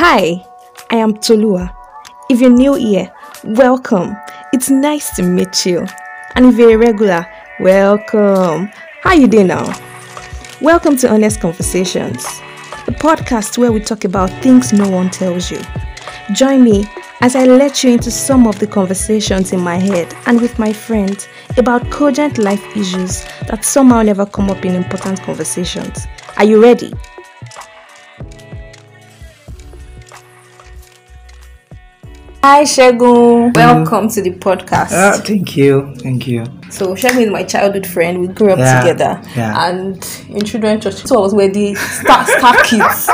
Hi, I am Tolua. If you're new here, welcome. It's nice to meet you. And if you're a regular, welcome. How you doing now? Welcome to Honest Conversations, the podcast where we talk about things no one tells you. Join me as I let you into some of the conversations in my head and with my friends about cogent life issues that somehow never come up in important conversations. Are you ready? Hi Shegun, welcome to the podcast. Ah, thank you, thank you. So Shegun is my childhood friend. We grew up Yeah, together, yeah. and in children church, so I was where the star star kids.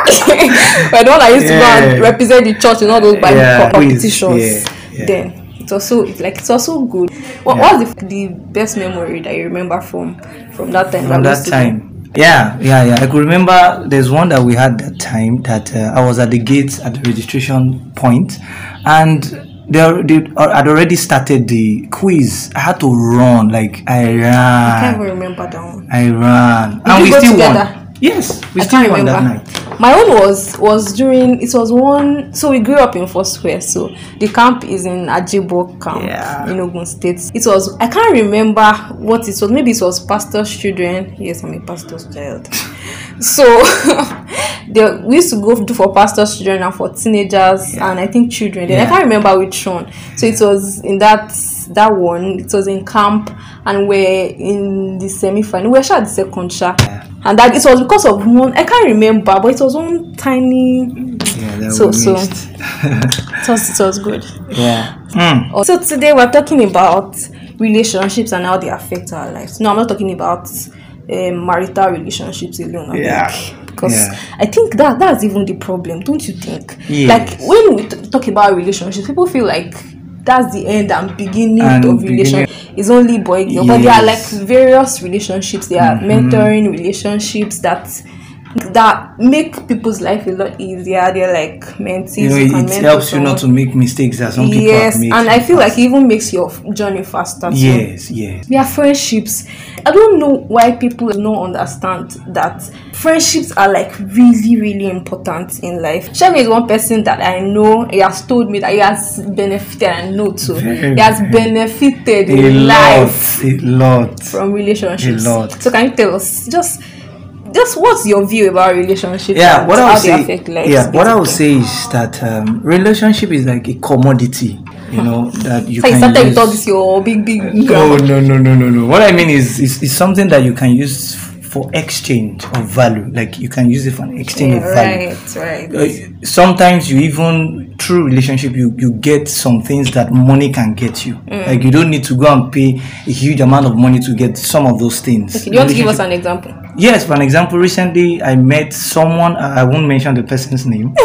We're the one that used to go and represent the church in all those Bible Yeah, competitions. yeah, yeah. Then it's also it's like it's also good. What, Yeah. What's the, the best memory that you remember from from that time? From that to time. Yeah, yeah, yeah. I could remember there's one that we had that time that uh, I was at the gate at the registration point and they, they had already started the quiz. I had to run, like I ran. I can't even remember that one. I ran. Did and we still together? won. Yes, we I still won remember. that night. My own was was during it was one so we grew up in Foursquare, so the camp is in Ajebo camp Yeah. in Ogun State. It was I can't remember what it was, maybe it was pastor's children. Yes, I'm a pastor's child. So they, we used to go do for pastor's children and for teenagers and I think children. Then I can't remember which one. So it was in that that one, it was in camp and we're in the semi final. We were sure the second shot. And that it was because of one I can't remember, but it was one tiny Yeah, that So- so. it was, it was good. yeah. Mm. So today we're talking about relationships and how they affect our lives. No, I'm not talking about um, marital relationships alone. I Yeah. think, because Yeah. I think that that's even the problem, don't you think? Yes. Like when we t- talk about relationships, people feel like that's the end and beginning And of beginning- relationship. It's only boy girl, but there are like Mm-hmm. various relationships. There are mentoring relationships that that make people's life a lot easier. They're like mentees. You know, you can it, it helps you not to make mistakes that some people Yes, have made. and I feel like it even makes your journey faster. too. Yes, yes. There are friendships. I don't know why people don't understand that friendships are like really, really important in life. Shami is one person that I know. He has told me that he has benefited. I know too. Very, he has benefited A in life lot, a lot. from relationships. A lot. So can you tell us just, just what's your view about relationships? yeah what i how would say affect lives? yeah what i would say is that um, relationship is like a commodity you know that you So you can use all this your big, big. no no no no no no what i mean is is, is something that you can use for exchange of value like you can use it for an exchange Yeah, of value right, right. uh, sometimes you even through relationship you you get some things that money can get you Mm. like you don't need to go and pay a huge amount of money to get some of those things Okay, do you want to give us an example? Yes, for an example, recently I met someone. I won't mention the person's name.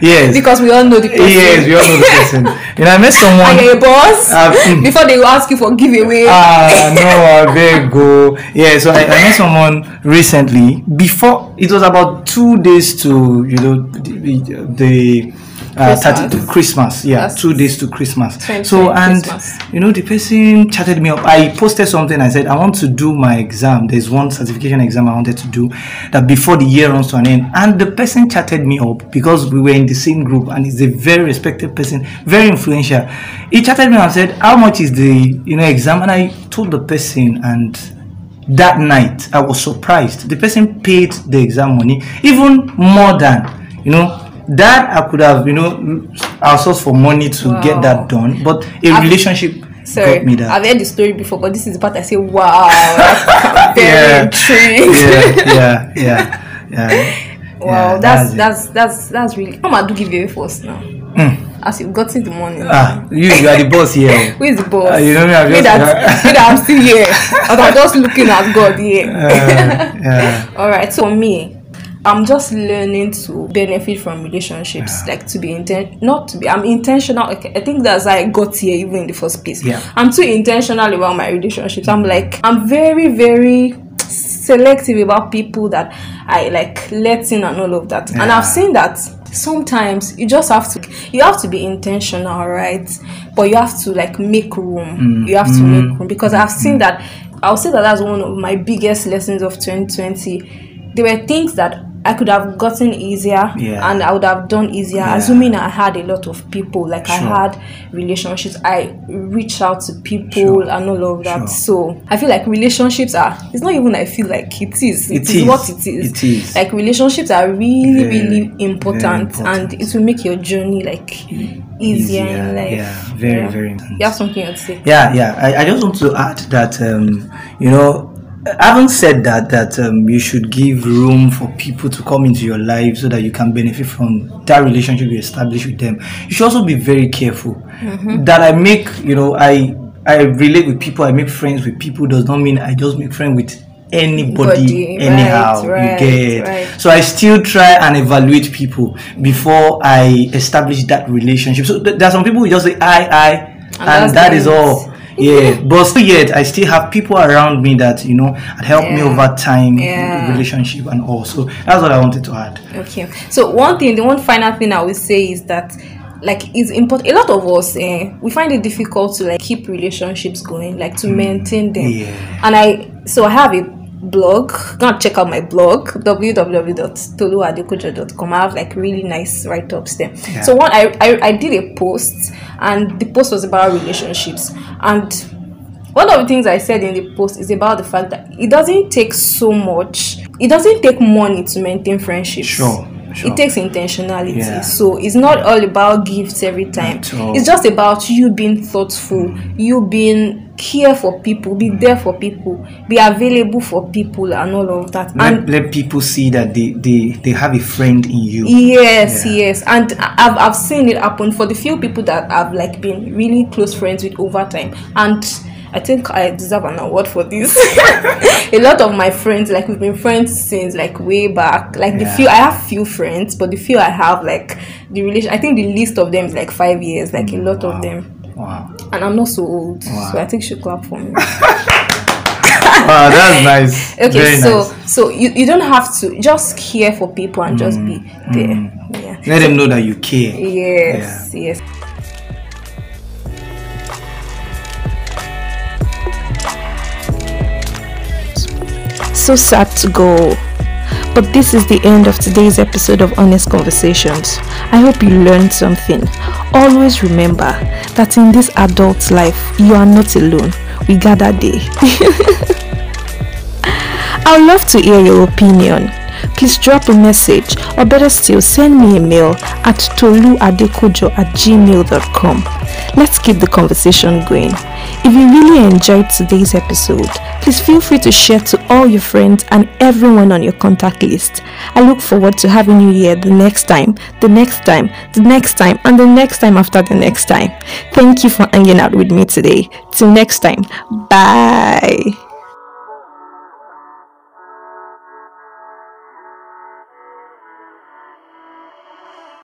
yes. Because we all know the person. yes, we all know the person. You know, I met someone. Are you a boss? Uh, mm. Before they will ask you for giveaway. Ah, no, I beg go. Yeah, so I, I met someone recently. Before it was about two days to you know the, the uh, Christmas. 30 to Christmas. Yeah, That's two days to Christmas. 20, So and Christmas. you know the person chatted me up. I posted something. I said I want to do my exam. There's one certification exam I wanted to do that before the year runs to an end. And the person chatted me up because we were in the same group and he's a very respected person, very influential. He chatted me up and said, "How much is the you know exam?" And I told the person and that night i was surprised the person paid the exam money even more than you know that i could have you know outsourced for money to Wow. get that done but a I've- relationship Sorry, got me that I've heard the story before, but this is the part I say, wow, very Yeah. intrigued. yeah yeah yeah yeah Wow, Yeah, that's it. that's that's that's really. And do giveaway first now. As you've gotten the money. Ah you you are the boss here Who is the boss? Ah, you know me, I'm Me just- that, me that I'm still here. I'm just looking at God here. Uh, yeah All right, so me, I'm just learning to benefit from relationships, like to be intent, not to be. I'm intentional. I think that's how I got here, even in the first place. Yeah. I'm too intentional about my relationships. I'm mm-hmm. like, I'm very, very selective about people that I like let in and all of that. And I've seen that sometimes you just have to you have to be intentional right but you have to like make room you have to make mm-hmm. room because i've seen mm-hmm. that i'll say that that's one of my biggest lessons of 2020 there were things that I could have gotten easier Yeah. and I would have done easier, Yeah. assuming I had a lot of people, like I had relationships, I reached out to people Sure. and all of that. Sure. So I feel like relationships are it's not even I feel like it is. It it is, is. what it is. It is. Like relationships are really, Very, really important, very and it will make your journey like easier, life. Yeah, very, very important. You have something to say? Yeah, yeah. I, I just want to add that um, you know, having said that, that um, you should give room for people to come into your life so that you can benefit from that relationship you establish with them. You should also be very careful Mm-hmm. that I make. You know, I I relate with people. I make friends with people. Does not mean I just make friends with anybody Body, anyhow right, you get right. so i still try and evaluate people before i establish that relationship so th- there are some people who just say i i and, that's that is all yeah but still yet i still have people around me that you know had helped me over time Yeah. relationship and all so that's what i wanted to add Okay. So one thing, the one final thing I will say is that like it's important a lot of us eh, we find it difficult to like keep relationships going like to maintain them Yeah. and i so i have a blog. Go and check out my blog www.toluadekojo.com i have like really nice write-ups there. Yeah. so one I, I i did a post and the post was about relationships. And one of the things I said in the post is about the fact that it doesn't take so much, it doesn't take money to maintain friendships. Sure, sure. It takes intentionality. Yeah. So it's not all about gifts every time. It's just about you being thoughtful, you being care for people, be there for people, be available for people and all of that. And let, let people see that they, they they have a friend in you Yes, Yeah. yes, and I've I've seen it happen for the few people that I've like been really close friends with over time, and I think I deserve an award for this. a lot of my friends, like we've been friends since like way back. Like the few I have few friends, but the few I have like the relation. I think the list of them is like five years. Like a lot Wow. of them, wow and I'm not so old, Wow. so I think should clap for me. wow that's nice Okay, Very so nice. so you, you don't have to just care for people and just be Mm, there. Yeah. let them know that you care Yes, yes. So sad to go. But this is the end of today's episode of Honest Conversations. I hope you learned something. Always remember that in this adult life, you are not alone. We gather day. I would love to hear your opinion. Please drop a message or better still send me a mail at toluadekojo at gmail.com. Let's keep the conversation going. If you really enjoyed today's episode, please feel free to share to all your friends and everyone on your contact list. I look forward to having you here the next time, the next time, the next time, and the next time after the next time. Thank you for hanging out with me today. Till next time, bye.